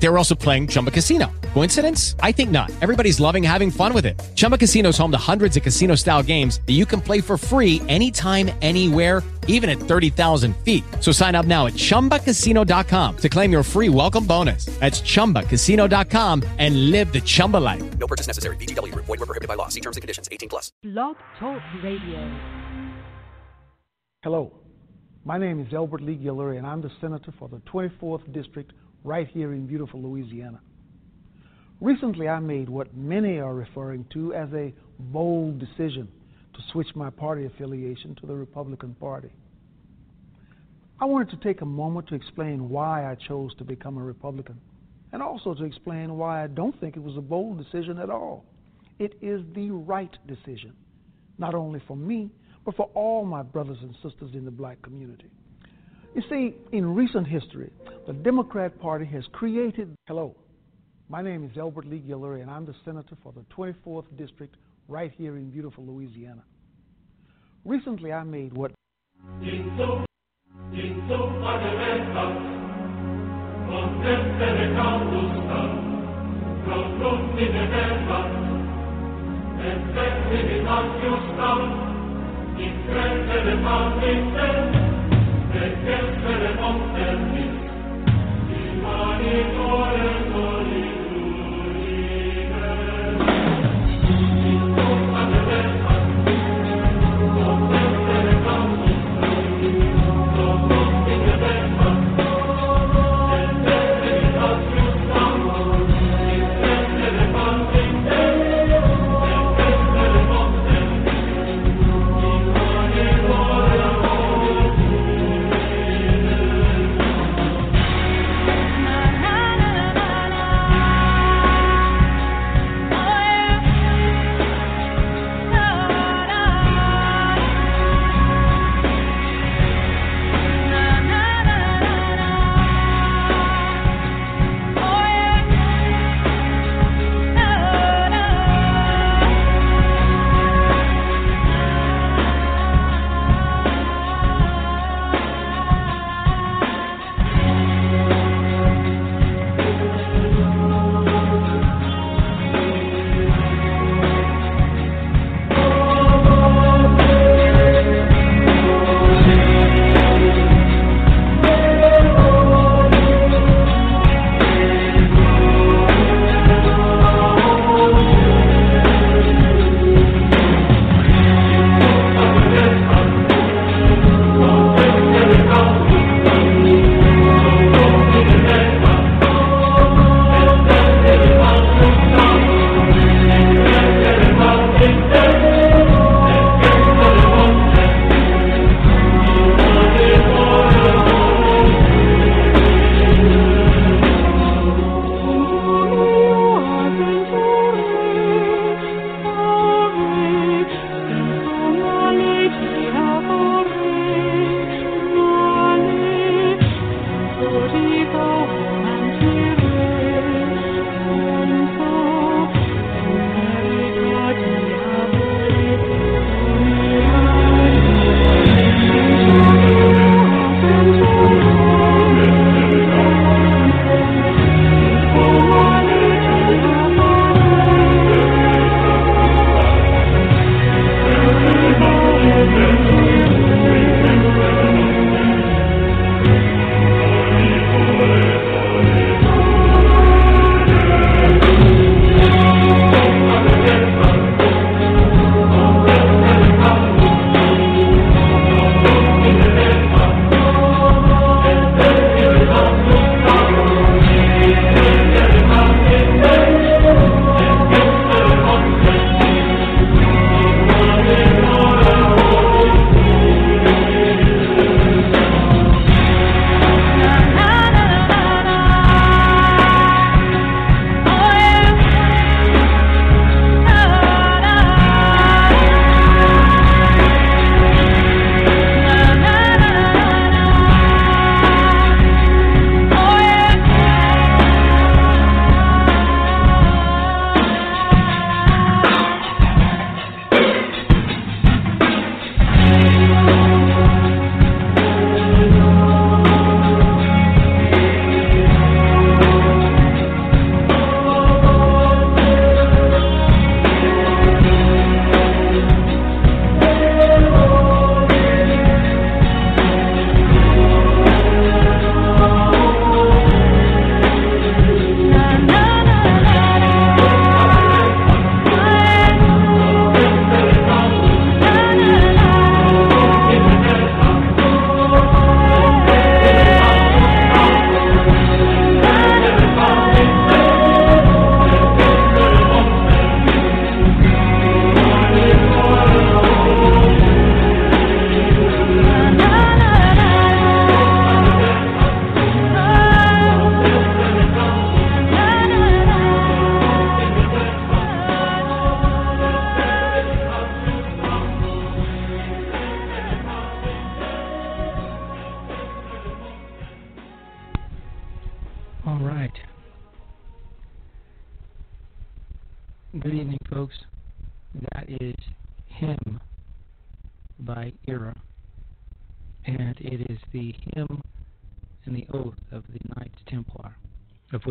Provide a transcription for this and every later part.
They were also playing Chumba Casino. Coincidence? I think not. Everybody's loving having fun with it. Chumba Casino is home to hundreds of casino style games that you can play for free anytime, anywhere, even at 30,000 feet. So sign up now at chumbacasino.com to claim your free welcome bonus. That's chumbacasino.com and live the Chumba life. No purchase necessary. VGW Group. Void were prohibited by law. See terms and conditions. 18 plus. Blog Talk Radio. Hello. My name is Elbert Lee Guillory, and I'm the senator for the 24th District right here in beautiful Louisiana. Recently, I made what many are referring to as a bold decision to switch my party affiliation to the Republican Party. I wanted to take a moment to explain why I chose to become a Republican, and also to explain why I don't think it was a bold decision at all. It is the right decision, not only for me, but for all my brothers and sisters in the black community. You see, in recent history, the Democrat Party has created. Hello, my name is Elbert Lee Guillory, and I'm the senator for the 24th District right here in beautiful Louisiana. Recently, I made what. et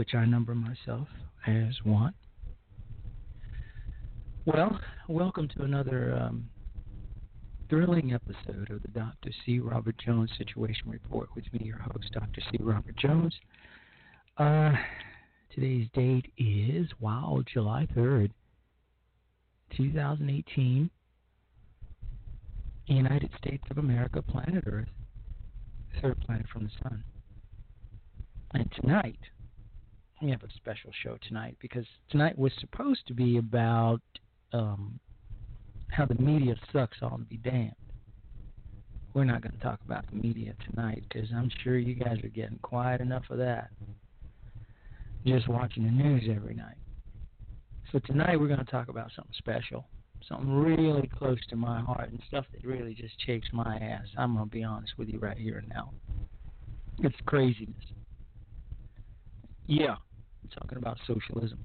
which I number myself as one. Well, welcome to another um, thrilling episode of the Dr. C. Robert Jones Situation Report with me, your host, Dr. C. Robert Jones. Uh, today's date is, wow, July 3rd, 2018. United States of America, planet Earth, third planet from the sun. And tonight, we have a special show tonight because tonight was supposed to be about um, how the media sucks all to be damned. We're not going to talk about the media tonight because I'm sure you guys are getting quiet enough of that. Just watching the news every night. So tonight we're going to talk about something special, something really close to my heart, and stuff that really just shakes my ass. I'm going to be honest with you right here and now. It's craziness. Yeah, talking about socialism.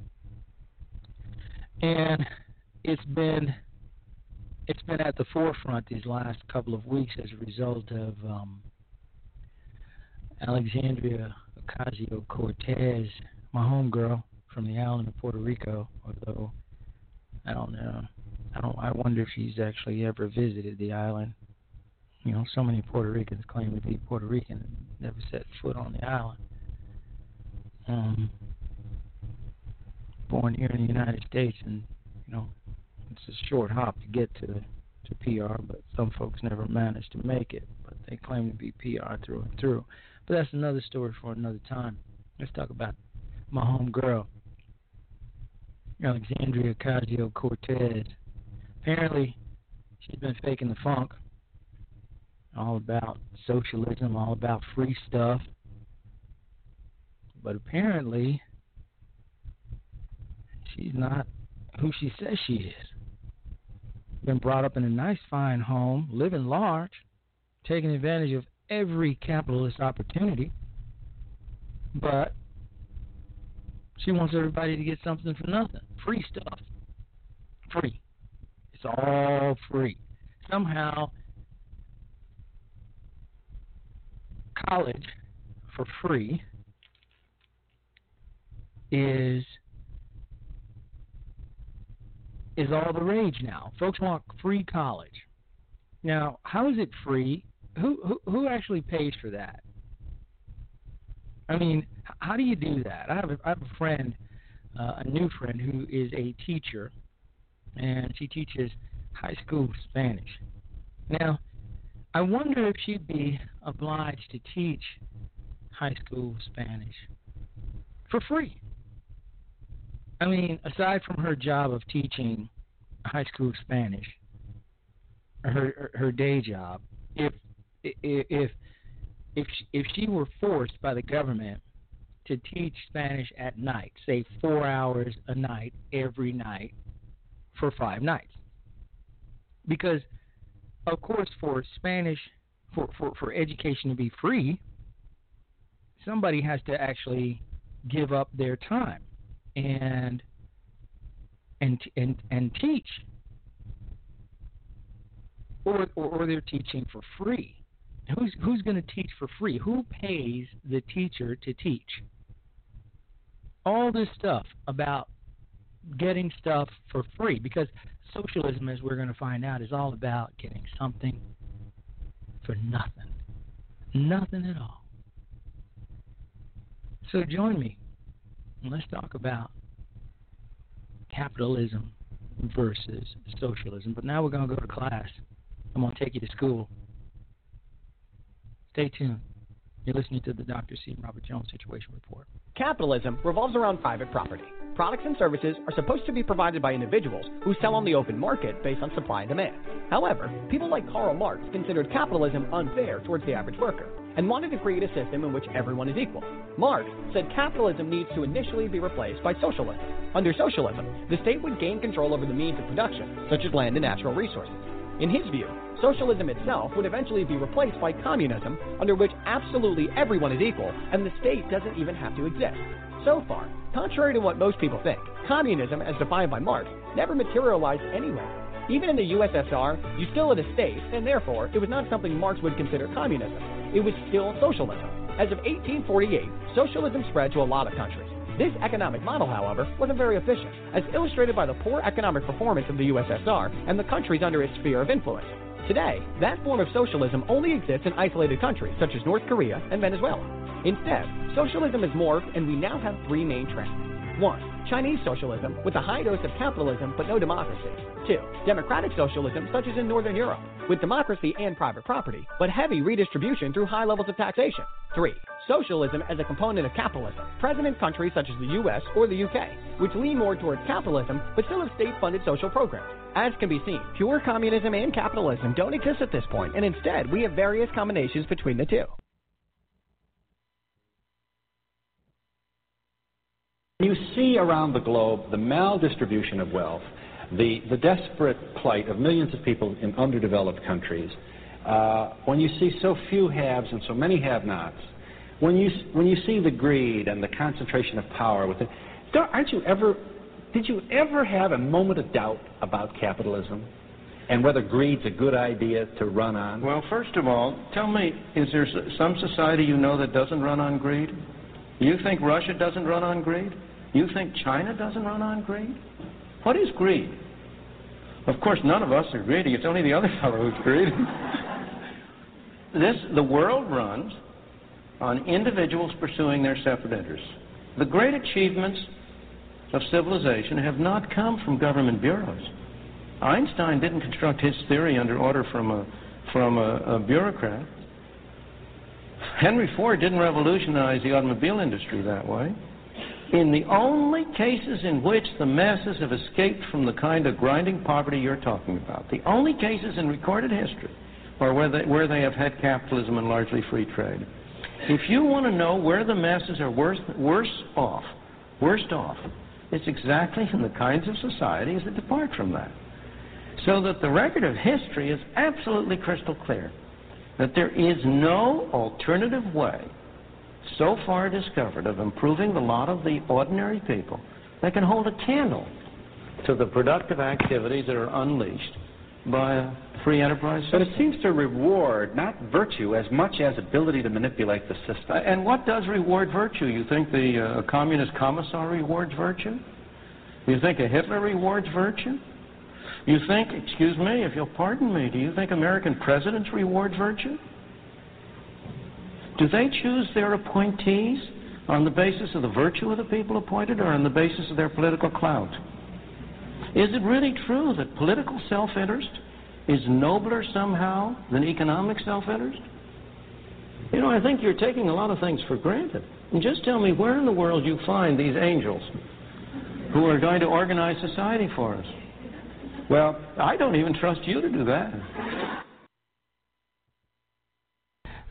And it's been it's been at the forefront these last couple of weeks as a result of um, Alexandria Ocasio Cortez, my homegirl from the island of Puerto Rico. Although I don't know, I don't. I wonder if she's actually ever visited the island. You know, so many Puerto Ricans claim to be Puerto Rican and never set foot on the island. Um, born here in the United States, and you know, it's a short hop to get to to PR, but some folks never manage to make it. But they claim to be PR through and through. But that's another story for another time. Let's talk about my home girl, Alexandria Ocasio Cortez. Apparently, she's been faking the funk. All about socialism, all about free stuff. But apparently, she's not who she says she is. Been brought up in a nice, fine home, living large, taking advantage of every capitalist opportunity. But she wants everybody to get something for nothing. Free stuff. Free. It's all free. Somehow, college for free is is all the rage now. Folks want free college. Now, how is it free? Who who, who actually pays for that? I mean, how do you do that? I have a, I have a friend, uh, a new friend who is a teacher, and she teaches high school Spanish. Now, I wonder if she'd be obliged to teach high school Spanish for free. I mean, aside from her job of teaching high school Spanish, her her day job, if if if she, if she were forced by the government to teach Spanish at night, say four hours a night every night for five nights, because of course for Spanish for for for education to be free, somebody has to actually give up their time and and and and teach, or or, or they're teaching for free. Who's who's going to teach for free? Who pays the teacher to teach? All this stuff about getting stuff for free because socialism, as we're going to find out, is all about getting something for nothing, nothing at all. So join me let's talk about capitalism versus socialism. But now we're going to go to class. I'm going to take you to school. Stay tuned. You're listening to the Dr. C. and Robert Jones Situation Report. Capitalism revolves around private property. Products and services are supposed to be provided by individuals who sell on the open market based on supply and demand. However, people like Karl Marx considered capitalism unfair towards the average worker and wanted to create a system in which everyone is equal. Marx said capitalism needs to initially be replaced by socialism. Under socialism, the state would gain control over the means of production, such as land and natural resources. In his view, socialism itself would eventually be replaced by communism, under which absolutely everyone is equal and the state doesn't even have to exist. So far, contrary to what most people think, communism, as defined by Marx, never materialized anywhere. Even in the USSR, you still had a state, and therefore, it was not something Marx would consider communism. It was still socialism. As of 1848, socialism spread to a lot of countries. This economic model, however, wasn't very efficient, as illustrated by the poor economic performance of the USSR and the countries under its sphere of influence. Today, that form of socialism only exists in isolated countries such as North Korea and Venezuela. Instead, socialism has morphed and we now have three main trends. 1. Chinese socialism, with a high dose of capitalism but no democracy. 2. Democratic socialism, such as in Northern Europe, with democracy and private property, but heavy redistribution through high levels of taxation. 3. Socialism as a component of capitalism, present in countries such as the US or the UK, which lean more towards capitalism but still have state funded social programs. As can be seen, pure communism and capitalism don't exist at this point, and instead we have various combinations between the two. You see around the globe the maldistribution of wealth, the, the desperate plight of millions of people in underdeveloped countries. Uh, when you see so few haves and so many have-nots, when you when you see the greed and the concentration of power within, aren't you ever? Did you ever have a moment of doubt about capitalism and whether greed's a good idea to run on? Well, first of all, tell me, is there some society you know that doesn't run on greed? You think Russia doesn't run on greed? You think China doesn't run on greed? What is greed? Of course, none of us are greedy. It's only the other fellow who's greedy. this, the world runs on individuals pursuing their separate interests. The great achievements of civilization have not come from government bureaus. Einstein didn't construct his theory under order from a, from a, a bureaucrat. Henry Ford didn't revolutionize the automobile industry that way. In the only cases in which the masses have escaped from the kind of grinding poverty you're talking about, the only cases in recorded history are where they, where they have had capitalism and largely free trade. If you want to know where the masses are worse, worse off, worst off, it's exactly in the kinds of societies that depart from that. So that the record of history is absolutely crystal clear that there is no alternative way so far discovered of improving the lot of the ordinary people that can hold a candle to the productive activities that are unleashed by a free enterprise system. But it seems to reward not virtue as much as ability to manipulate the system. And what does reward virtue? You think the uh, communist commissar rewards virtue? You think a Hitler rewards virtue? You think, excuse me, if you'll pardon me, do you think American presidents reward virtue? Do they choose their appointees on the basis of the virtue of the people appointed or on the basis of their political clout? Is it really true that political self interest is nobler somehow than economic self interest? You know, I think you're taking a lot of things for granted. And just tell me where in the world you find these angels who are going to organize society for us. Well, I don't even trust you to do that.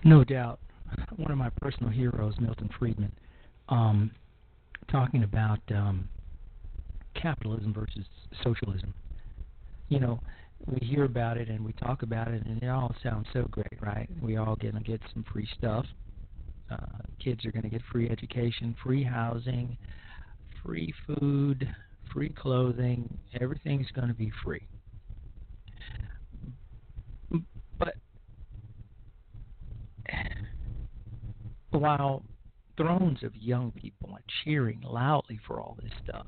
No doubt one of my personal heroes, Milton Friedman, um, talking about um, capitalism versus socialism. You know, we hear about it and we talk about it, and it all sounds so great, right? We all to get some free stuff. Uh, kids are to get free education, free housing, free food, free clothing. Everything's to be free. But while thrones of young people are cheering loudly for all this stuff.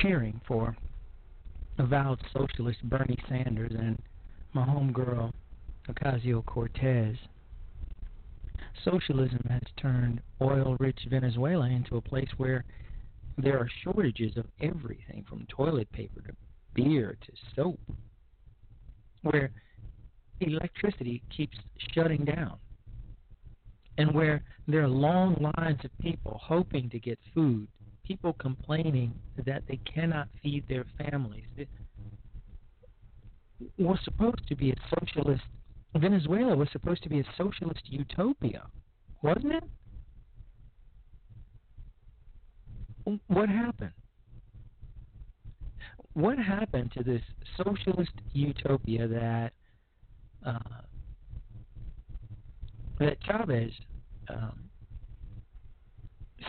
Cheering for avowed socialist Bernie Sanders and my homegirl Ocasio Cortez. Socialism has turned oil rich Venezuela into a place where there are shortages of everything from toilet paper to beer to soap, where electricity keeps shutting down, and where there are long lines of people hoping to get food, people complaining that they cannot feed their families. It was supposed to be a socialist. Venezuela was supposed to be a socialist utopia, wasn't it? What happened? What happened to this socialist utopia that uh, that Chavez um,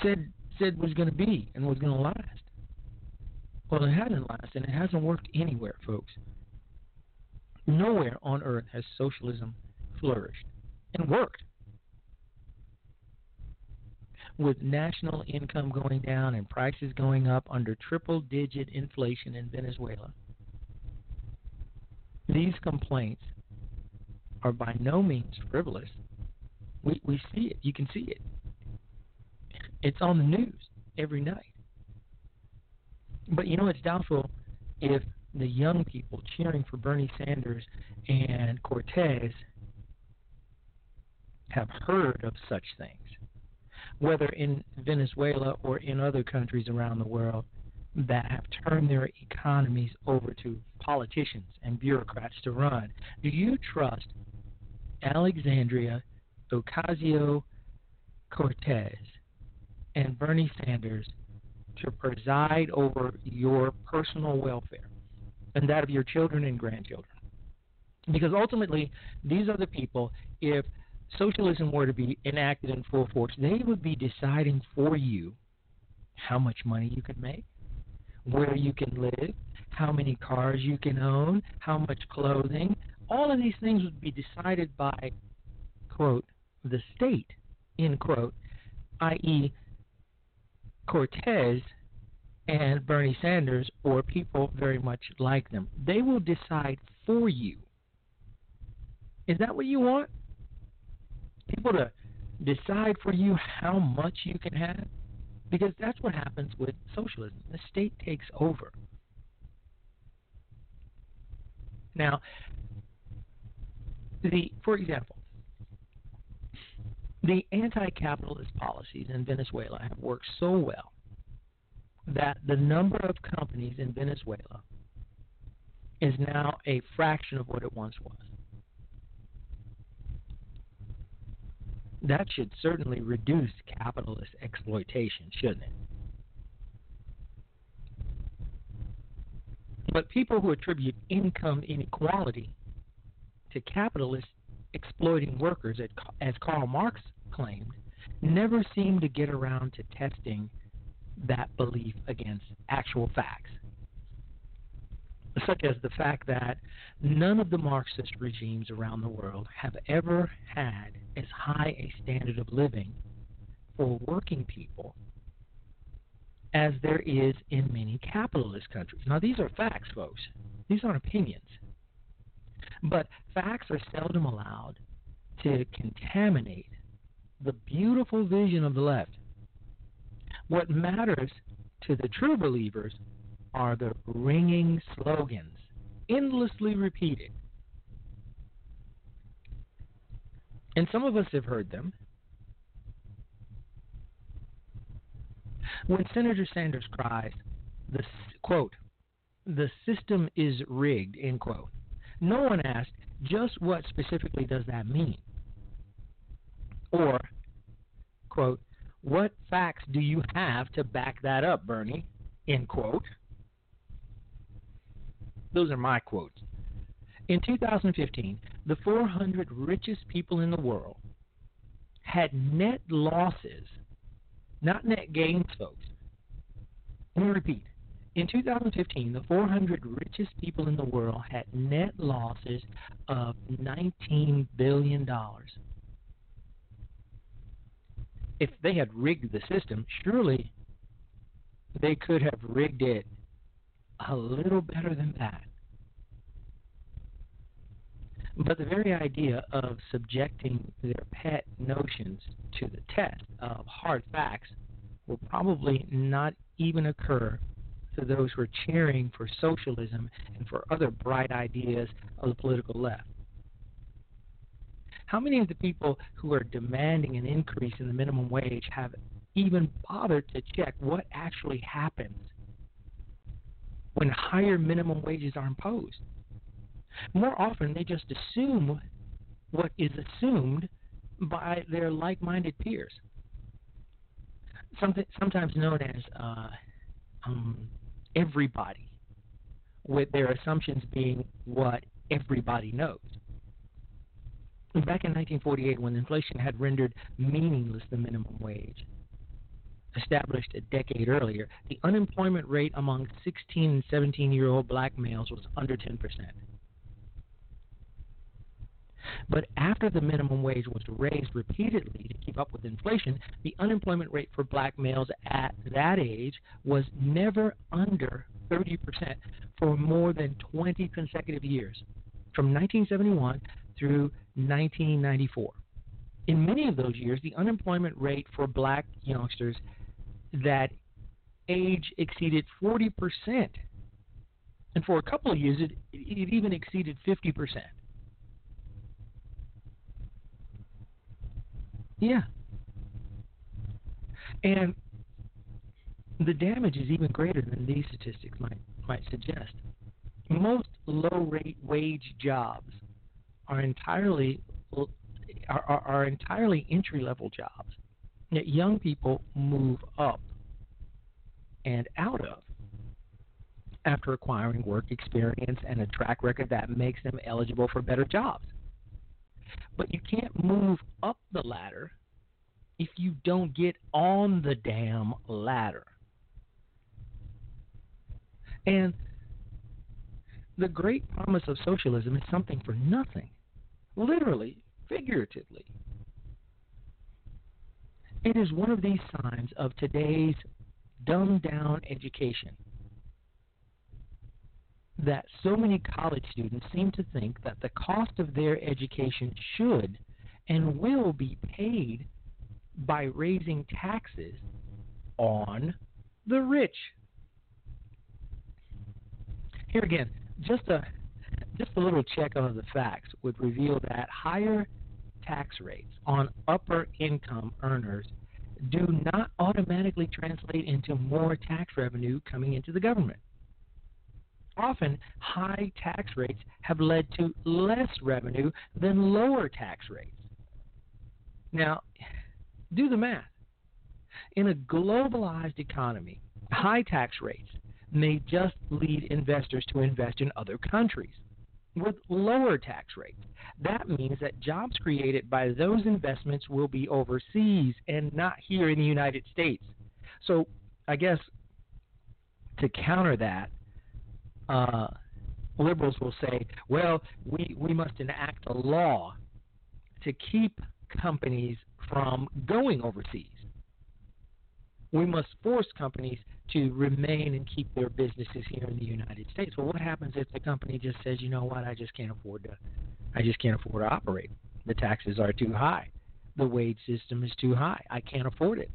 said said was going to be and was going to last. Well, it hasn't lasted, and it hasn't worked anywhere, folks. Nowhere on earth has socialism flourished and worked. With national income going down and prices going up under triple digit inflation in Venezuela, these complaints are by no means frivolous. We, we see it. You can see it. It's on the news every night. But you know, it's doubtful if the young people cheering for Bernie Sanders and Cortez have heard of such things, whether in Venezuela or in other countries around the world that have turned their economies over to politicians and bureaucrats to run. Do you trust Alexandria Ocasio Cortez and Bernie Sanders to preside over your personal welfare and that of your children and grandchildren. Because ultimately, these are the people, if socialism were to be enacted in full force, they would be deciding for you how much money you can make, where you can live, how many cars you can own, how much clothing. All of these things would be decided by, quote, the state, end quote, i.e., Cortez and Bernie Sanders or people very much like them. They will decide for you. Is that what you want? People to decide for you how much you can have? Because that's what happens with socialism. The state takes over. Now, the for example, the anti-capitalist policies in Venezuela have worked so well that the number of companies in Venezuela is now a fraction of what it once was. That should certainly reduce capitalist exploitation, shouldn't it? But people who attribute income inequality to capitalists exploiting workers, as Karl Marx claimed, never seem to get around to testing that belief against actual facts, such as the fact that none of the Marxist regimes around the world have ever had as high a standard of living for working people as there is in many capitalist countries. Now, these are facts, folks. These aren't opinions. But facts are seldom allowed to contaminate the beautiful vision of the left what matters to the true believers are the ringing slogans, endlessly repeated. And some of us have heard them. When Senator Sanders cries, the quote, the system is rigged, end quote. No one asked just what specifically does that mean? Or, quote, what facts do you have to back that up, Bernie? End quote. Those are my quotes. In 2015, the 400 richest people in the world had net losses, not net gains, folks. Let me repeat. In 2015, the 400 richest people in the world had net losses of $19 billion if they had rigged the system, surely they could have rigged it a little better than that. But the very idea of subjecting their pet notions to the test of hard facts will probably not even occur to those who are cheering for socialism and for other bright ideas of the political left. How many of the people who are demanding an increase in the minimum wage have even bothered to check what actually happens when higher minimum wages are imposed? More often, they just assume what is assumed by their like minded peers. Something, sometimes known as uh, um, everybody, with their assumptions being what everybody knows. Back in 1948, when inflation had rendered meaningless the minimum wage, established a decade earlier, the unemployment rate among 16 and 17 year old black males was under 10%. But after the minimum wage was raised repeatedly to keep up with inflation, the unemployment rate for black males at that age was never under 30% for more than 20 consecutive years, from 1971 through 1994. In many of those years, the unemployment rate for black youngsters that age exceeded 40%. And for a couple of years, it, it even exceeded 50%. Yeah. And the damage is even greater than these statistics might might suggest. Most low rate wage jobs are entirely are, are, are entirely entry level jobs that young people move up and out of after acquiring work experience and a track record that makes them eligible for better jobs. But you can't move up the ladder if you don't get on the damn ladder. And the great promise of socialism is something for nothing, literally, figuratively. It is one of these signs of today's dumbed down education that so many college students seem to think that the cost of their education should and will be paid by raising taxes on the rich. Here again, just a just a little check on the facts would reveal that higher tax rates on upper income earners do not automatically translate into more tax revenue coming into the government. Often, high tax rates have led to less revenue than lower tax rates. Now, do the math. In a globalized economy, high tax rates may just lead investors to invest in other countries with lower tax rates. That means that jobs created by those investments will be overseas and not here in the United States. So, I guess to counter that, uh, liberals will say, well, we, we must enact a law to keep companies from going overseas. We must force companies to remain and keep their businesses here in the United States. Well, what happens if the company just says, you know what, I just can't afford to, I just can't afford to operate. The taxes are too high. The wage system is too high. I can't afford it.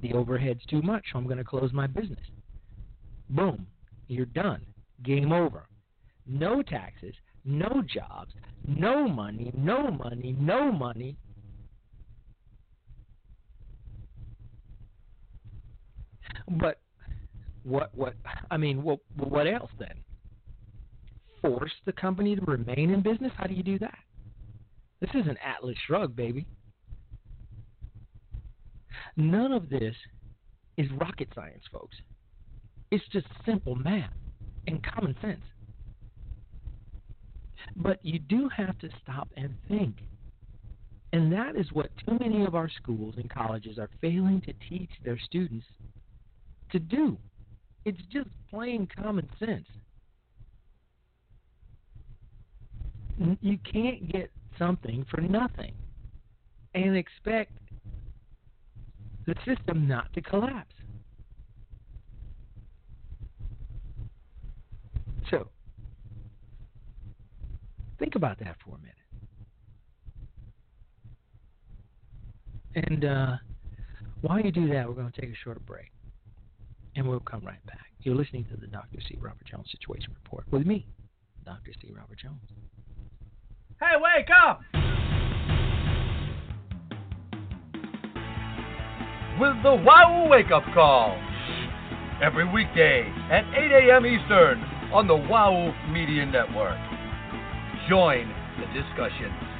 The overhead's too much, so I'm going to close my business. Boom, you're done. Game over. No taxes, no jobs, no money, no money, no money, But what what I mean, what what else then? Force the company to remain in business? How do you do that? This is an Atlas shrug, baby. None of this is rocket science, folks. It's just simple math and common sense. But you do have to stop and think. And that is what too many of our schools and colleges are failing to teach their students to do. It's just plain common sense. You can't get something for nothing and expect the system not to collapse. So, think about that for a minute. And uh, while you do that, we're going to take a short break and we'll come right back. You're listening to the Dr. C. Robert Jones Situation Report with me, Dr. C. Robert Jones. Hey, wake up! With the Wow Wake Up Call. Every weekday at 8 a.m. Eastern on the Wow Media Network. Join the discussion.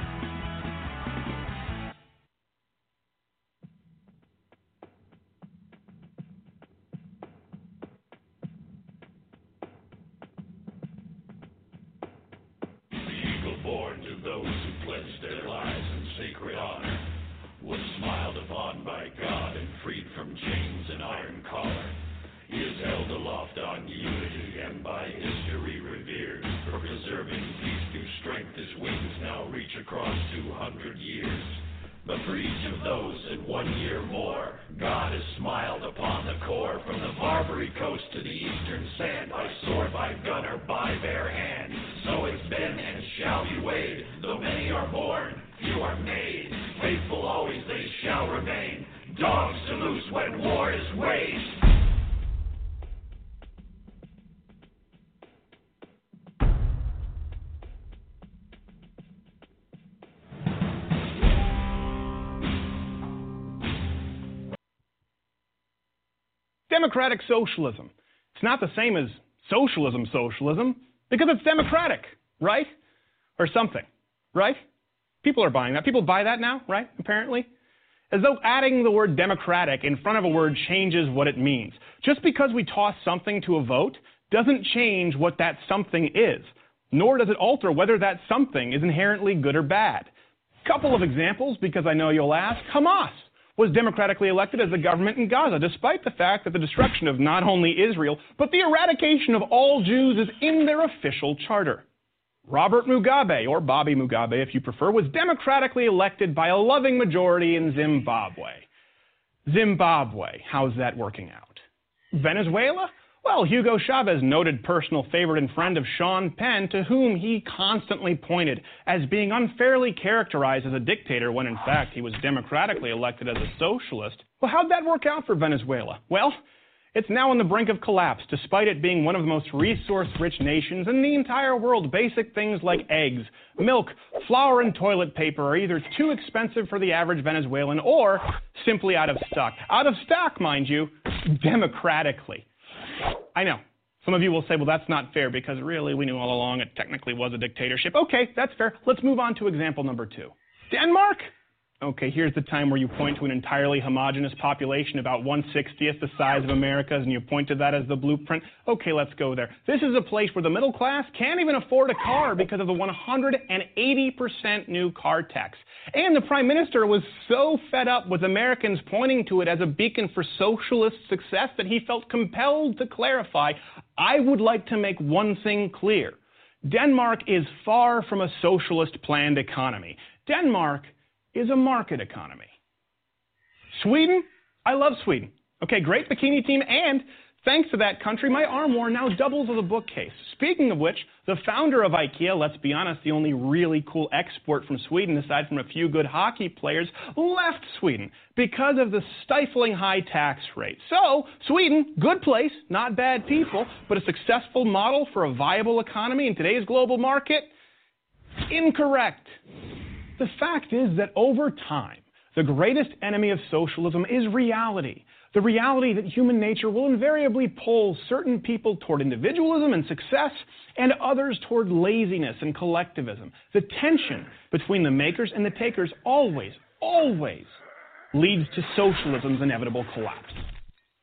Sacred honor, was smiled upon by God and freed from chains and iron collar. He is held aloft on unity and by history revered for preserving peace through strength his wings now reach across 200 years. But for each of those in one year more, God has smiled upon the core from the Barbary coast to the eastern sand, by sword, by gun, or by bare hand. So it's been and shall be weighed, though many are born, few are made. Faithful always they shall remain, dogs to loose when war is waged. Democratic socialism. It's not the same as socialism socialism because it's democratic, right? Or something, right? People are buying that. People buy that now, right? Apparently. As though adding the word democratic in front of a word changes what it means. Just because we toss something to a vote doesn't change what that something is, nor does it alter whether that something is inherently good or bad. Couple of examples, because I know you'll ask. Hamas was democratically elected as the government in Gaza, despite the fact that the destruction of not only Israel, but the eradication of all Jews is in their official charter. Robert Mugabe, or Bobby Mugabe if you prefer, was democratically elected by a loving majority in Zimbabwe. Zimbabwe, how's that working out? Venezuela? Well, Hugo Chavez, noted personal favorite and friend of Sean Penn, to whom he constantly pointed as being unfairly characterized as a dictator when in fact he was democratically elected as a socialist. Well, how'd that work out for Venezuela? Well, it's now on the brink of collapse, despite it being one of the most resource rich nations in the entire world. Basic things like eggs, milk, flour, and toilet paper are either too expensive for the average Venezuelan or simply out of stock. Out of stock, mind you, democratically. I know. Some of you will say, well, that's not fair because really we knew all along it technically was a dictatorship. Okay, that's fair. Let's move on to example number two. Denmark? Okay, here's the time where you point to an entirely homogenous population, about 160th the size of America's, and you point to that as the blueprint. Okay, let's go there. This is a place where the middle class can't even afford a car because of the 180% new car tax. And the prime minister was so fed up with Americans pointing to it as a beacon for socialist success that he felt compelled to clarify I would like to make one thing clear. Denmark is far from a socialist planned economy. Denmark is a market economy. Sweden, I love Sweden. Okay, great bikini team, and thanks to that country, my armoire now doubles as a bookcase. Speaking of which, the founder of IKEA, let's be honest, the only really cool export from Sweden, aside from a few good hockey players, left Sweden because of the stifling high tax rate. So, Sweden, good place, not bad people, but a successful model for a viable economy in today's global market? Incorrect. The fact is that over time, the greatest enemy of socialism is reality. The reality that human nature will invariably pull certain people toward individualism and success and others toward laziness and collectivism. The tension between the makers and the takers always, always leads to socialism's inevitable collapse.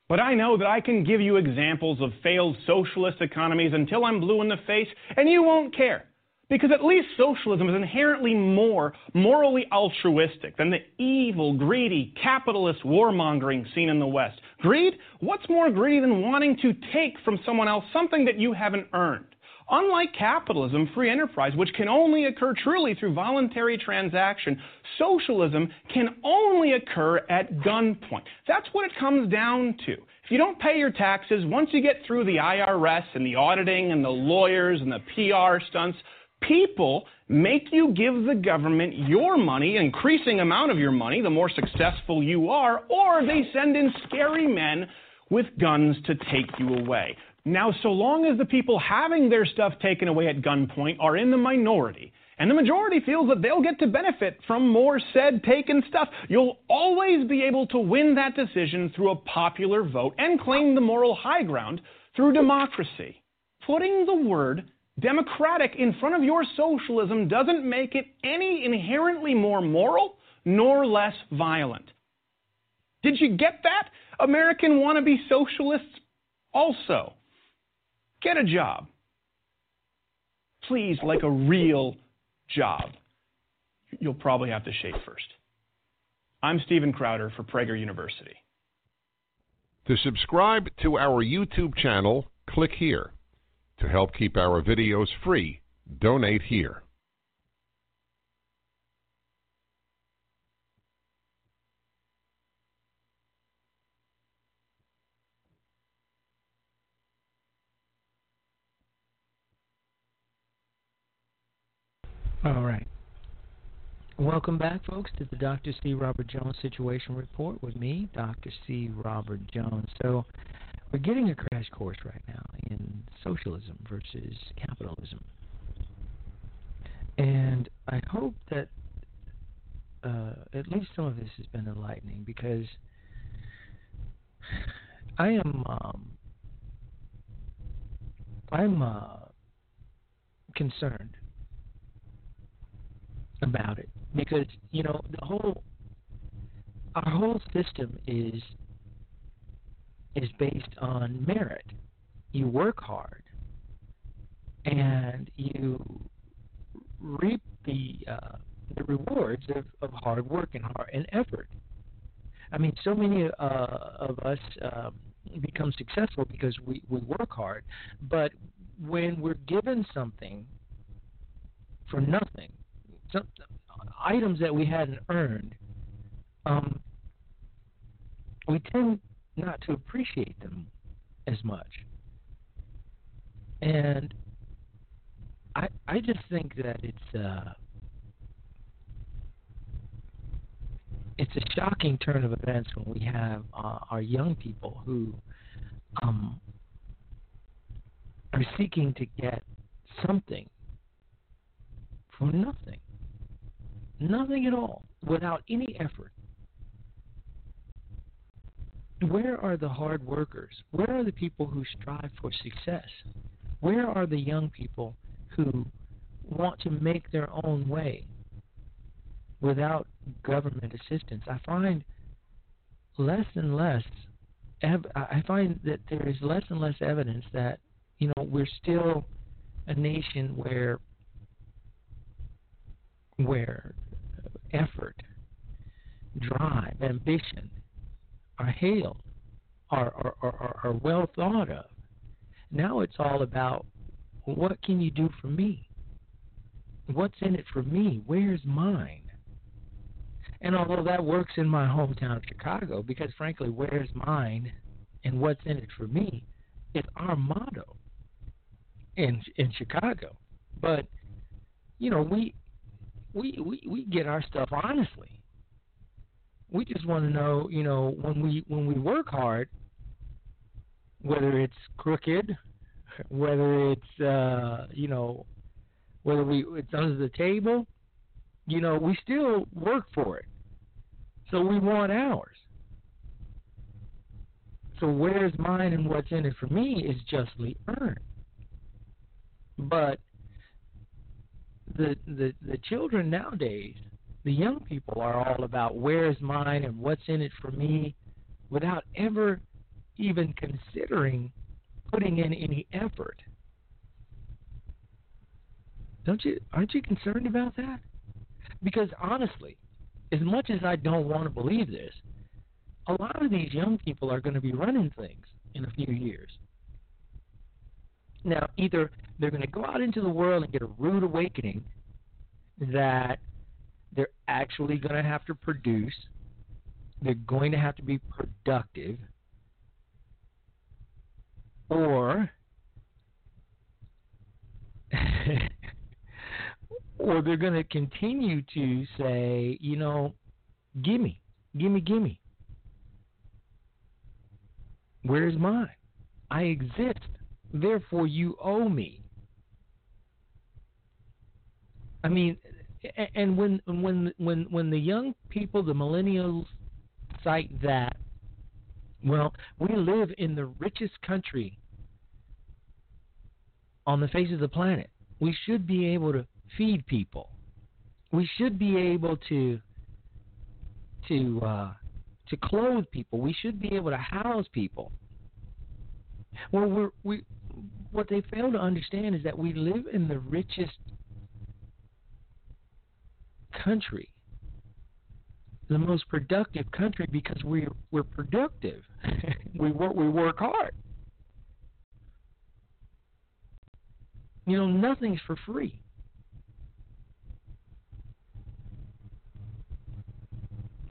But I know that I can give you examples of failed socialist economies until I'm blue in the face, and you won't care. Because at least socialism is inherently more morally altruistic than the evil, greedy, capitalist warmongering seen in the West. Greed? What's more greedy than wanting to take from someone else something that you haven't earned? Unlike capitalism, free enterprise, which can only occur truly through voluntary transaction, socialism can only occur at gunpoint. That's what it comes down to. If you don't pay your taxes, once you get through the IRS and the auditing and the lawyers and the PR stunts, people make you give the government your money, increasing amount of your money, the more successful you are, or they send in scary men with guns to take you away. Now, so long as the people having their stuff taken away at gunpoint are in the minority, and the majority feels that they'll get to benefit from more said taken stuff, you'll always be able to win that decision through a popular vote and claim the moral high ground through democracy. Putting the word democratic in front of your socialism doesn't make it any inherently more moral nor less violent. Did you get that? American wannabe socialists also. Get a job. Please, like a real job. you'll probably have to shave first. I'm Steven Crowder for Prager University. To subscribe to our YouTube channel, click here. To help keep our videos free, donate here. All right. Welcome back, folks, to the Dr. C. Robert Jones Situation Report with me, Dr. C. Robert Jones. So, we're getting a crash course right now in socialism versus capitalism. And I hope that uh, at least some of this has been enlightening because I am um, I'm uh, concerned about it because you know the whole our whole system is is based on merit. You work hard and you reap the uh, the rewards of, of hard work and hard and effort. I mean, so many uh, of us uh, become successful because we, we work hard, but when we're given something for nothing, some items that we hadn't earned, um, we tend not to appreciate them as much. And I I just think that it's uh, it's a shocking turn of events when we have uh, our young people who um, are seeking to get something for nothing. Nothing at all, without any effort. Where are the hard workers? Where are the people who strive for success? Where are the young people who want to make their own way without government assistance? I find less and less. I find that there is less and less evidence that you know we're still a nation where where effort, drive, ambition are hailed, are, are, are, are well thought of. Now it's all about what can you do for me? What's in it for me? Where's mine? And although that works in my hometown of Chicago, because frankly, where's mine and what's in it for me is our motto in in Chicago. But you know, we we we we get our stuff honestly. We just want to know, you know, when we when we work hard, whether it's crooked, whether it's uh, you know, whether we it's under the table, you know, we still work for it. So we want ours. So where's mine and what's in it for me is justly earned. But the the the children nowadays, the young people are all about where's mine and what's in it for me, without ever even considering putting in any effort. Don't you aren't you concerned about that? Because honestly, as much as I don't want to believe this, a lot of these young people are going to be running things in a few years. Now, either they're going to go out into the world and get a rude awakening that they're actually going to have to produce, they're going to have to be productive, or or they're going to continue to say, you know, gimme, gimme, gimme. Where's mine? I exist. Therefore, you owe me. I mean, and when when when when the young people, the millennials, cite that, well, we live in the richest country on the face of the planet. We should be able to feed people. We should be able to to uh, to clothe people. We should be able to house people. Well, we're, we what they fail to understand is that we live in the richest country, the most productive country because we're we're productive. we work we work hard. You know, nothing's for free.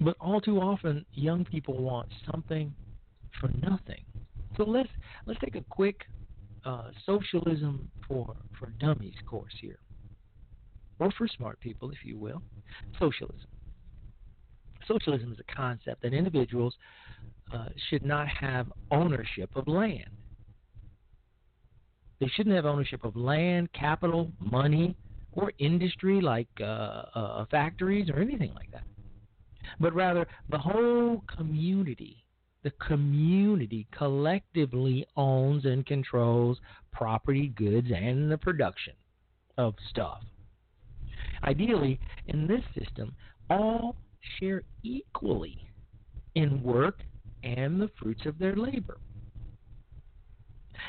But all too often, young people want something for nothing. So let's let's take a quick uh, socialism for for dummies course here, or for smart people, if you will. Socialism. Socialism is a concept that individuals uh, should not have ownership of land. They shouldn't have ownership of land, capital, money, or industry like uh, uh, factories or anything like that but rather the whole community. The community collectively owns and controls property, goods, and the production of stuff. Ideally, in this system, all share equally in work and the fruits of their labor.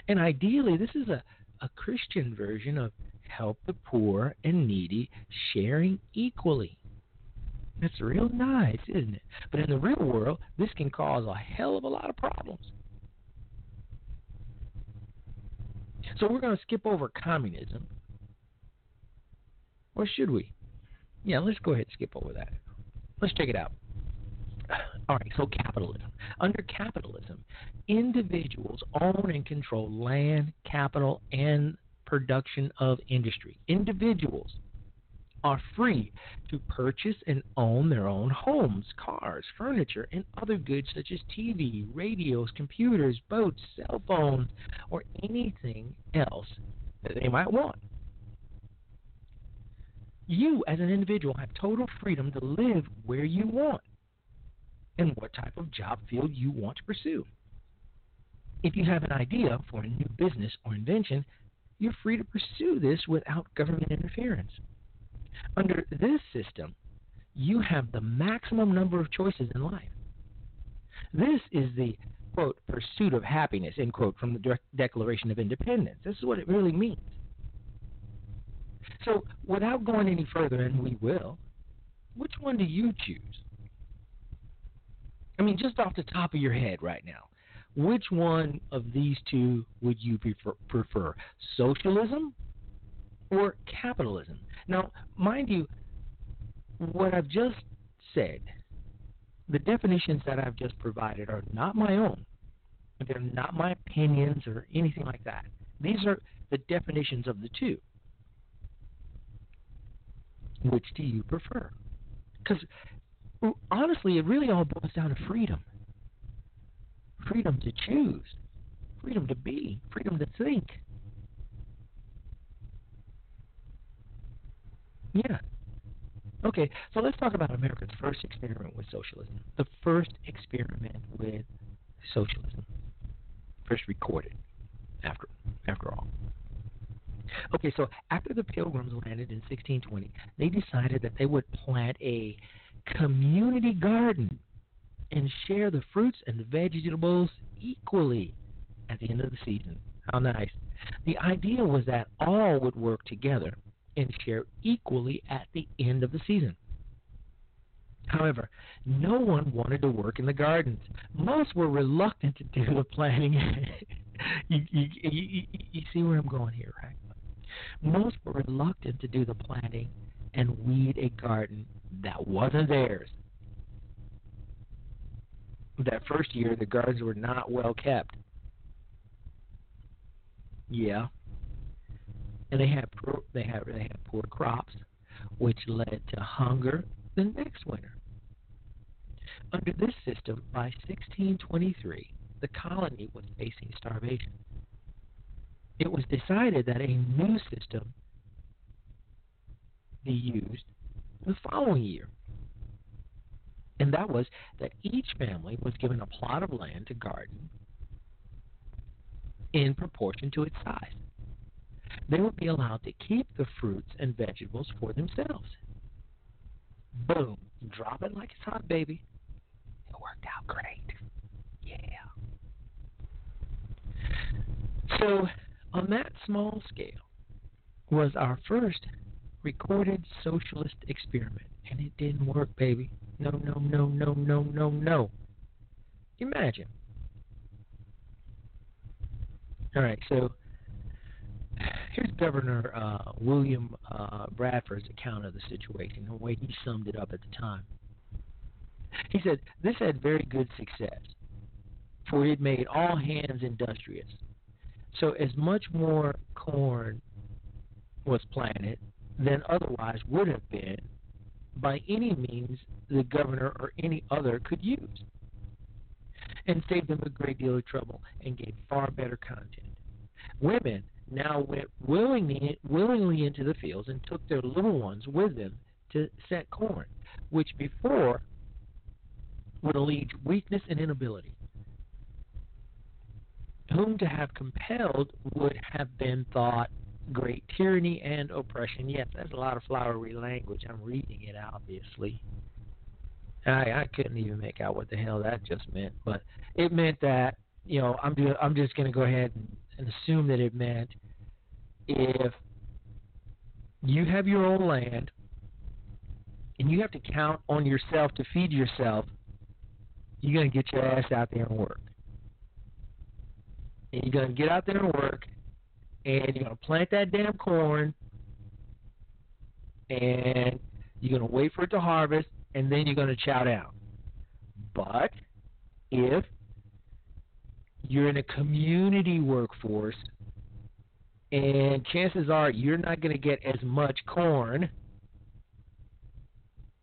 And ideally, this is a, a Christian version of help the poor and needy sharing equally. That's real nice, isn't it? But in the real world, this can cause a hell of a lot of problems. So we're going to skip over communism. Or should we? Yeah, let's go ahead and skip over that. Let's check it out. All right, so capitalism. Under capitalism, individuals own and control land, capital, and production of industry. Individuals are free to purchase and own their own homes, cars, furniture, and other goods such as TV, radios, computers, boats, cell phones, or anything else that they might want. You, as an individual, have total freedom to live where you want and what type of job field you want to pursue. If you have an idea for a new business or invention, you're free to pursue this without government interference. Under this system, you have the maximum number of choices in life. This is the quote pursuit of happiness end quote from the Declaration of Independence. This is what it really means. So, without going any further, and we will, which one do you choose? I mean, just off the top of your head right now, which one of these two would you prefer? prefer? Socialism or capitalism. Now, mind you, what I've just said, the definitions that I've just provided are not my own. They're not my opinions or anything like that. These are the definitions of the two. Which do you prefer? Because honestly, it really all boils down to freedom freedom to choose, freedom to be, freedom to think. Yeah. Okay, so let's talk about America's first experiment with socialism. The first experiment with socialism. First recorded, after after all. Okay, so after the Pilgrims landed in 1620, they decided that they would plant a community garden and share the fruits and vegetables equally at the end of the season. How nice. The idea was that all would work together and share equally at the end of the season. However, no one wanted to work in the gardens. Most were reluctant to do the planting. you, you, you, you see where I'm going here, right? Most were reluctant to do the planting and weed a garden that wasn't theirs. That first year, the gardens were not well kept. Yeah, and they had they had they had poor crops, which led to hunger the next winter. Under this system, by 1623, the colony was facing starvation. It was decided that a new system be used the following year. And that was that each family was given a plot of land to garden in proportion to its size they would be allowed to keep the fruits and vegetables for themselves. Boom. Drop it like it's hot, baby. It worked out great. Yeah. So, on that small scale, was our first recorded socialist experiment. And it didn't work, baby. No, no, no, no, no, no, no. Imagine. All right, so here's Governor uh, William uh, Bradford's account of the situation, the way he summed it up at the time. He said, This had very good success, for it made all hands industrious. So, as much more corn was planted than otherwise would have been by any means the governor or any other could use, and saved them a great deal of trouble and gave far better content. Women now went willingly, willingly into the fields and took their little ones with them to set corn, which before would allege weakness and inability. Whom to have compelled would have been thought great tyranny and oppression. Yes, that's a lot of flowery language. I'm reading it, obviously. I I couldn't even make out what the hell that just meant, but it meant that you know I'm do, I'm just going to go ahead and, and assume that it meant if you have your own land and you have to count on yourself to feed yourself, you're going to get your ass out there and work. And you're to get out there and work, and you're to plant that damn corn, and you're to wait for it to harvest, and then you're to chow down. But if you're in a community workforce, and chances are you're not going to get as much corn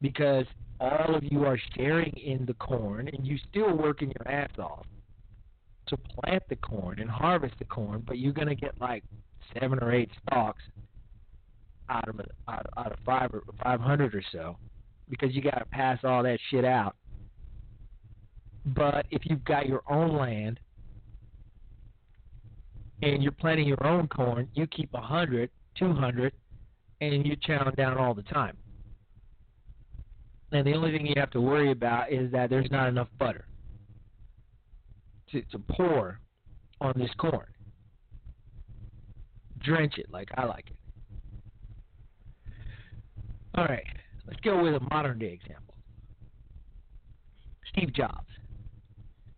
because all of you are sharing in the corn and you still working your ass off to plant the corn and harvest the corn, but you're going to get like seven or eight stalks out of out, out of five or five hundred or so because you got to pass all that shit out. But if you've got your own land and you're planting your own corn, you keep a hundred, two hundred, and you're chowing down all the time. And the only thing you have to worry about is that there's not enough butter to, to pour on this corn. Drench it like I like it. All right, let's go with a modern day example. Steve Jobs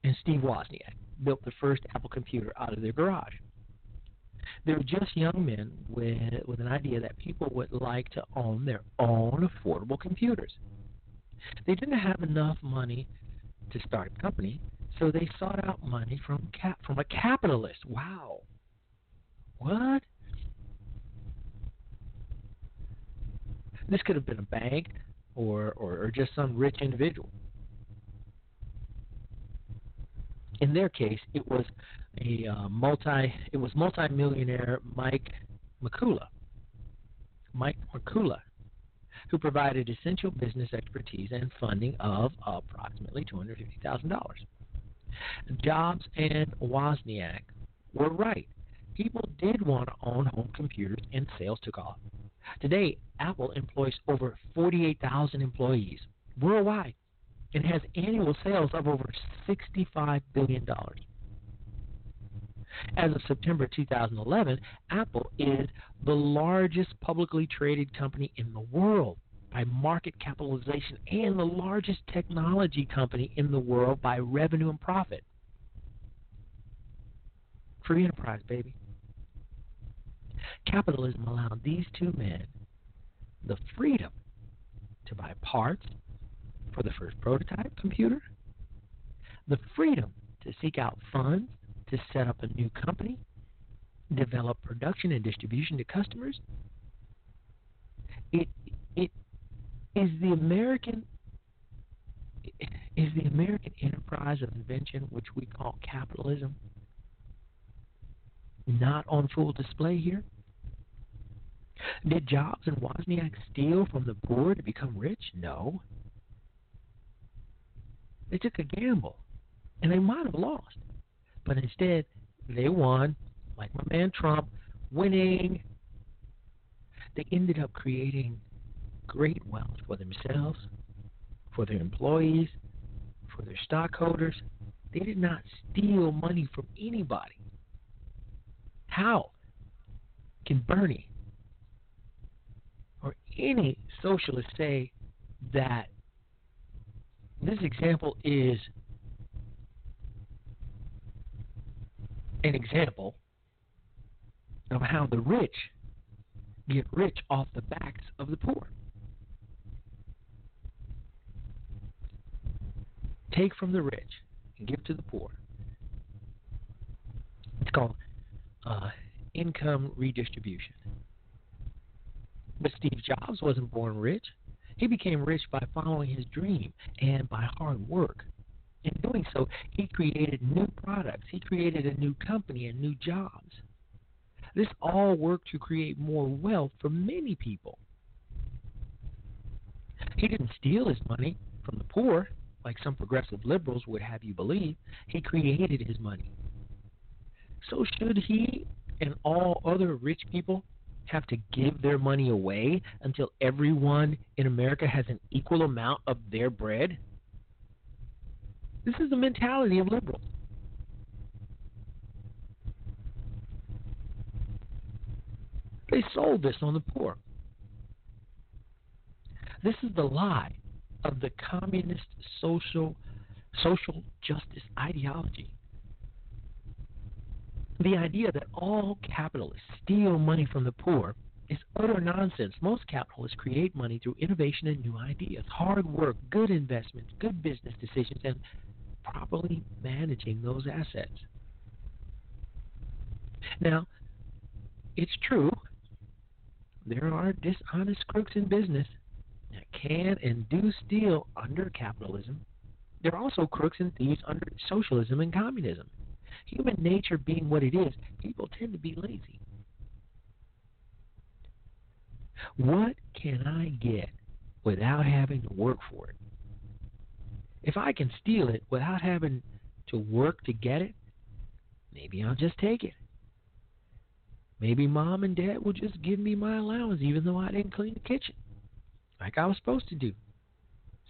and Steve Wozniak built the first Apple computer out of their garage. They were just young men with, with an idea that people would like to own their own affordable computers. They didn't have enough money to start a company, so they sought out money from cap from a capitalist. Wow. What? This could have been a bank or, or, or just some rich individual. In their case, it was a uh, multi it was multimillionaire Mike Markkula. Mike Markkula, who provided essential business expertise and funding of approximately $250,000. Jobs and Wozniak were right. People did want to own home computers, and sales took off. Today, Apple employs over 48,000 employees worldwide and has annual sales of over $65 billion. As of September 2011, Apple is the largest publicly traded company in the world by market capitalization and the largest technology company in the world by revenue and profit. Free enterprise, baby. Capitalism allowed these two men the freedom to buy parts for the first prototype computer, the freedom to seek out funds to set up a new company, develop production and distribution to customers. It is the American is the American enterprise of invention, which we call capitalism, not on full display here? Did Jobs and Wozniak steal from the poor to become rich? No. They took a gamble, and they might have lost. But instead, they won, like my man Trump, winning. They ended up creating great wealth for themselves, for their employees, for their stockholders. They did not steal money from anybody. How can Bernie or any socialist say that this example is an example of how the rich get rich off the backs of the poor. Take from the rich and give to the poor. It's called uh, income redistribution. But Steve Jobs wasn't born rich. He became rich by following his dream and by hard work. In doing so, he created new products, he created a new company and new jobs. This all worked to create more wealth for many people. He didn't steal his money from the poor, like some progressive liberals would have you believe. He created his money. So, should he and all other rich people have to give their money away until everyone in America has an equal amount of their bread? This is the mentality of liberals. They sold this on the poor. This is the lie of the communist social social justice ideology. The idea that all capitalists steal money from the poor is utter nonsense. Most capitalists create money through innovation and new ideas, hard work, good investments, good business decisions, and properly managing those assets. Now, it's true, there are dishonest crooks in business can and do steal under capitalism. There are also crooks and thieves under socialism and communism. Human nature being what it is, people tend to be lazy. What can I get without having to work for it? If I can steal it without having to work to get it, maybe I'll just take it. Maybe mom and dad will just give me my allowance even though I didn't clean the kitchen like I was supposed to do.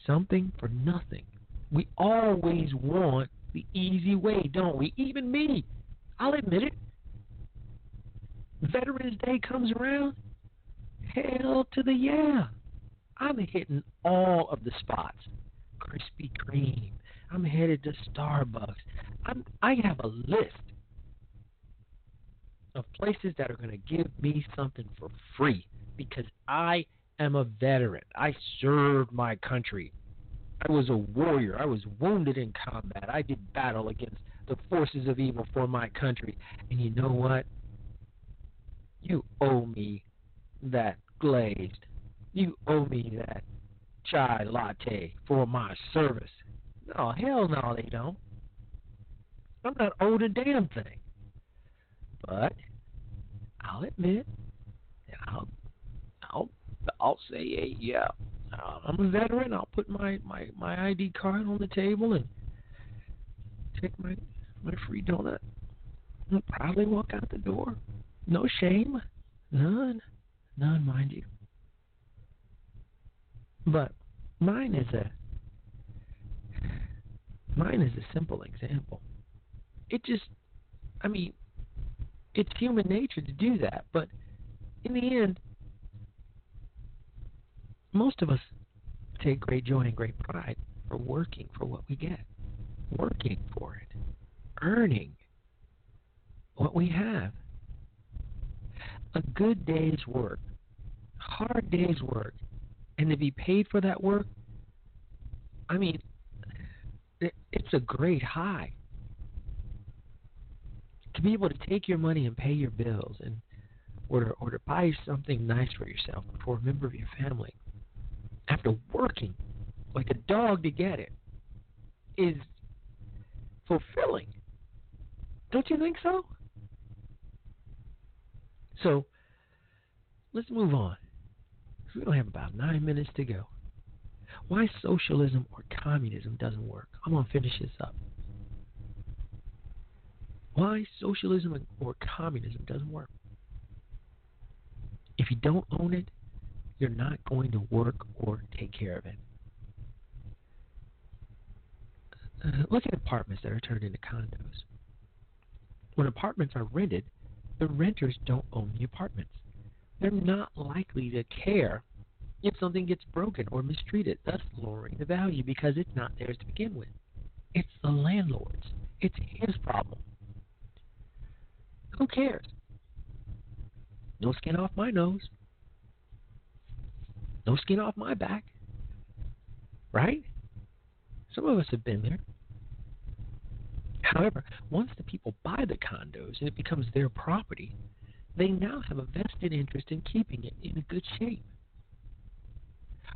Something for nothing. We always want the easy way, don't we? Even me. I'll admit it. Veterans Day comes around. Hell to the yeah. I'm hitting all of the spots. Krispy Kreme. I'm headed to Starbucks. I'm I have a list of places that are going to give me something for free because I am a veteran. I served my country. I was a warrior. I was wounded in combat. I did battle against the forces of evil for my country. And you know what? You owe me that glazed. You owe me that chai latte for my service. No, hell no, they don't. I'm not owed a damn thing. But I'll admit I'll I'll I'll say, hey, yeah, uh, I'm a veteran. I'll put my, my, my ID card on the table and take my my free donut. I'll walk out the door. No shame, none, none, mind you. But mine is a mine is a simple example. It just, I mean, it's human nature to do that, but in the end, most of us take great joy and great pride for working for what we get, working for it, earning what we have. A good day's work, hard day's work, and to be paid for that work, I mean, it's a great high. To be able to take your money and pay your bills and or to, or to buy something nice for yourself for a member of your family after working like a dog to get it is fulfilling. Don't you think so? So let's move on. We only have about nine minutes to go. Why socialism or communism doesn't work? I'm going to finish this up. Why socialism or communism doesn't work? If you don't own it, you're not going to work or take care of it. Uh, look at apartments that are turned into condos. When apartments are rented, the renters don't own the apartments. They're not likely to care if something gets broken or mistreated, thus lowering the value because it's not theirs to begin with. It's the landlord's. It's his problem. Who cares? No skin off my nose. No skin off my back. Right? Some of us have been there. However, once the people buy the condos and it becomes their property, they now have a vested interest in keeping it in good shape.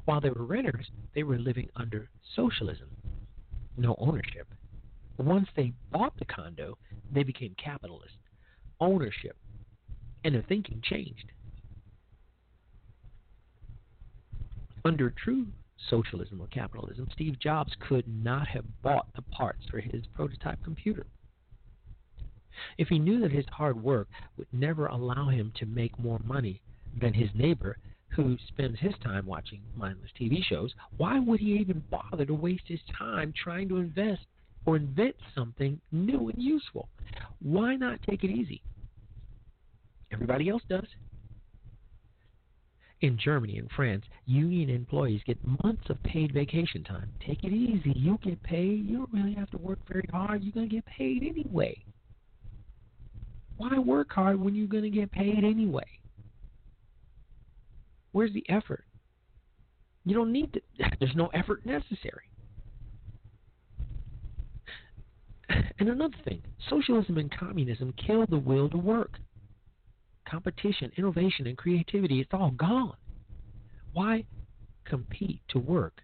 While they were renters, they were living under socialism, no ownership. Once they bought the condo, they became capitalists, ownership, and their thinking changed. Under true socialism or capitalism, Steve Jobs could not have bought the parts for his prototype computer. If he knew that his hard work would never allow him to make more money than his neighbor who spends his time watching mindless TV shows, why would he even bother to waste his time trying to invest or invent something new and useful? Why not take it easy? Everybody else does. In Germany and France, union employees get months of paid vacation time. Take it easy. You get paid. You don't really have to work very hard. You're going to get paid anyway. Why work hard when you're going to get paid anyway? Where's the effort? You don't need to, there's no effort necessary. And another thing, socialism and communism kill the will to work. Competition, innovation, and creativity, it's all gone. Why compete to work?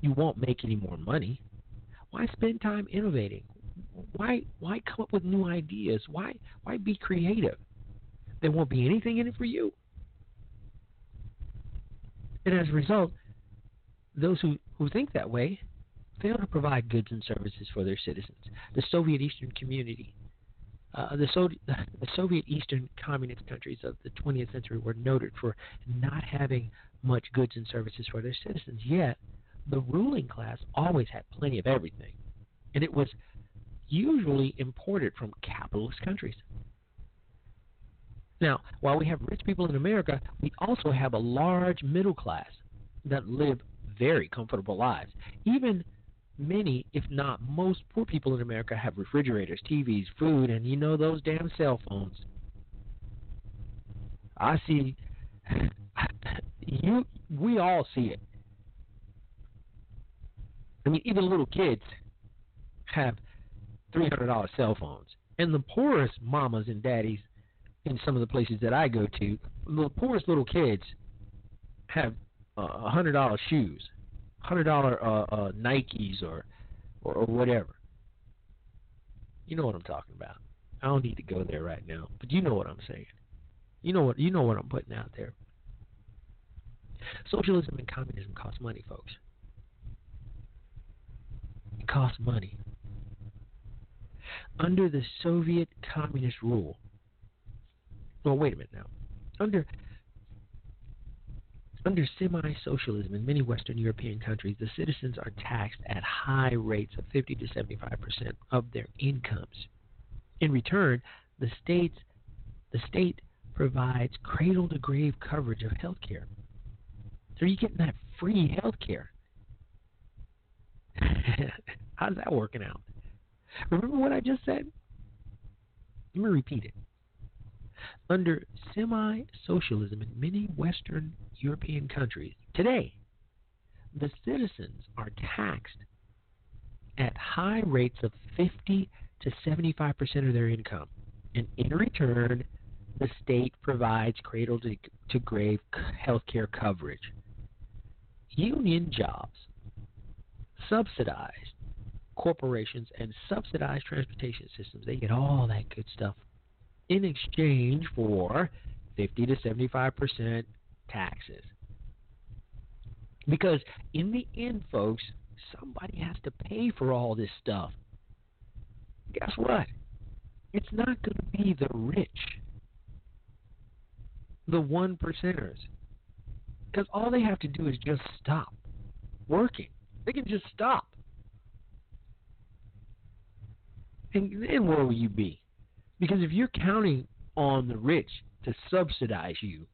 You won't make any more money. Why spend time innovating? Why why come up with new ideas? Why why be creative? There won't be anything in it for you. And as a result, those who, who think that way fail to provide goods and services for their citizens. The Soviet Eastern community, uh, the, so- the Soviet Eastern communist countries of the 20th century were noted for not having much goods and services for their citizens. Yet, the ruling class always had plenty of everything, and it was usually imported from capitalist countries. Now, while we have rich people in America, we also have a large middle class that live very comfortable lives. Even many, if not most, poor people in America have refrigerators, TVs, food, and you know those damn cell phones. I see you we all see it. I mean even little kids have three hundred dollar cell phones. And the poorest mamas and daddies in some of the places that I go to, the poorest little kids have a uh, hundred dollar shoes, hundred dollar uh, uh, Nikes or, or or whatever. You know what I'm talking about. I don't need to go there right now, but you know what I'm saying. You know what you know what I'm putting out there. Socialism and communism cost money, folks. It costs money. Under the Soviet communist rule, well, wait a minute now. Under under semi-socialism in many Western European countries, the citizens are taxed at high rates of 50 to 75 percent of their incomes. In return, the states the state provides cradle-to-grave coverage of health care. So you're getting that free health care. How's that working out? Remember what I just said? Let me repeat it. Under semi socialism in many Western European countries, today, the citizens are taxed at high rates of 50 to 75% of their income. And in return, the state provides cradle to, to grave health care coverage. Union jobs, subsidized corporations, and subsidized transportation systems. They get all that good stuff in exchange for 50 to 75 percent taxes. Because in the end, folks, somebody has to pay for all this stuff. Guess what? It's not going to be the rich, the one percenters. Because all they have to do is just stop working. They can just stop. And then where will you be? Because if you're counting on the rich to subsidize you,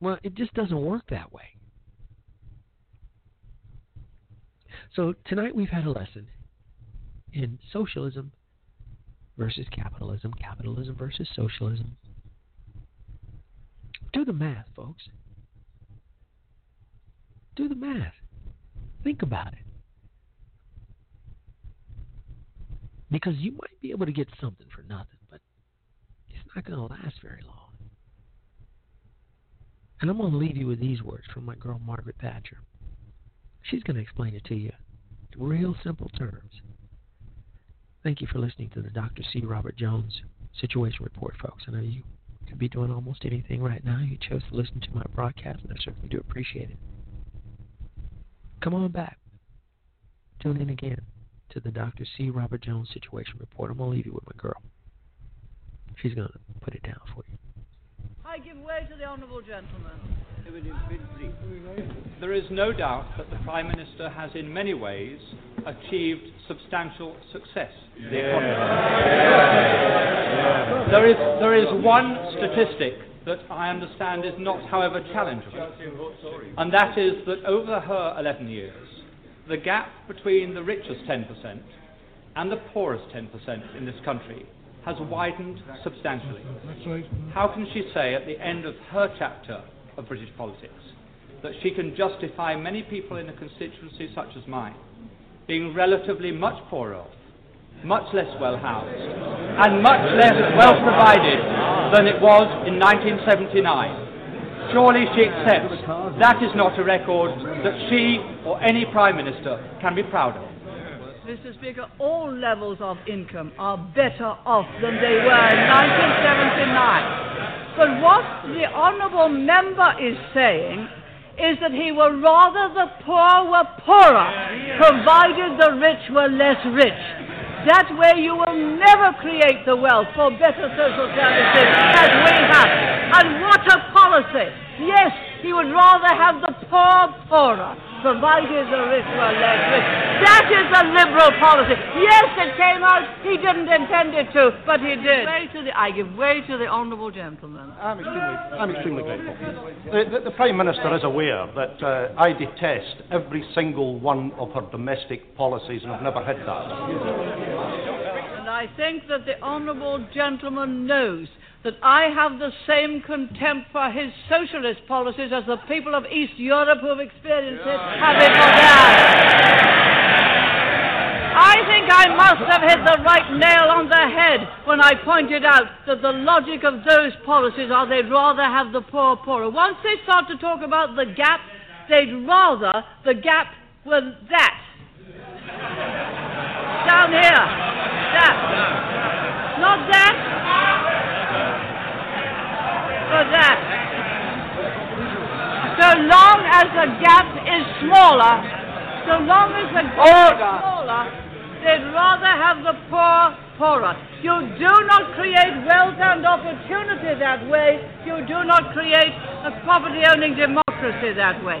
Well, it just doesn't work that way. So tonight we've had a lesson in socialism versus capitalism, capitalism versus socialism. Do the math, folks. Do the math. Think about it. Because you might be able to get something for nothing, but it's not going to last very long. And I'm going to leave you with these words from my girl Margaret Thatcher. She's going to explain it to you in real simple terms. Thank you for listening to the Dr. C. Robert Jones Situation Report, folks. I know you could be doing almost anything right now. You chose to listen to my broadcast, and I certainly do appreciate it. Come on back. Tune in again to the Dr. C. Robert Jones Situation Report. I'm going to leave you with my girl. She's going to put it down for you. I give way to the honourable gentleman. There is no doubt that the Prime Minister has in many ways achieved substantial success. in the economy. There is, there is one statistic that I understand is not, however, challengeable, and that is that over her 11 years, the gap between the richest 10% and the poorest 10% in this country has widened substantially. How can she say at the end of her chapter of British politics that she can justify many people in a constituency such as mine being relatively much poorer off, much less well housed, and much less well provided than it was in 1979? Surely she accepts that is not a record that she or any Prime Minister can be proud of. Mr. Speaker, all levels of income are better off than they were in 1979. But what the honourable member is saying is that he would rather the poor were poorer, provided the rich were less rich. That way you will never create the wealth for better social services as we have. And what a policy! Yes, he would rather have the poor poorer, provided the rich were. That is a liberal policy. Yes, it came out. He didn't intend it to, but he did. Way to the, I give way to the honourable gentleman. I'm extremely, I'm extremely grateful. The, the, the Prime Minister is aware that uh, I detest every single one of her domestic policies and I've never hid that. And I think that the honourable gentleman knows that I have the same contempt for his socialist policies as the people of East Europe who have experienced it have it for theirs. I think I must have hit the right nail on the head when I pointed out that the logic of those policies are they'd rather have the poor poorer. Once they start to talk about the gap, they'd rather the gap was that. Down here. That. Not that for that. So long as the gap is smaller, so long as the gap is oh. smaller, they'd rather have the poor poorer. You do not create wealth and opportunity that way. You do not create a poverty-owning democracy that way.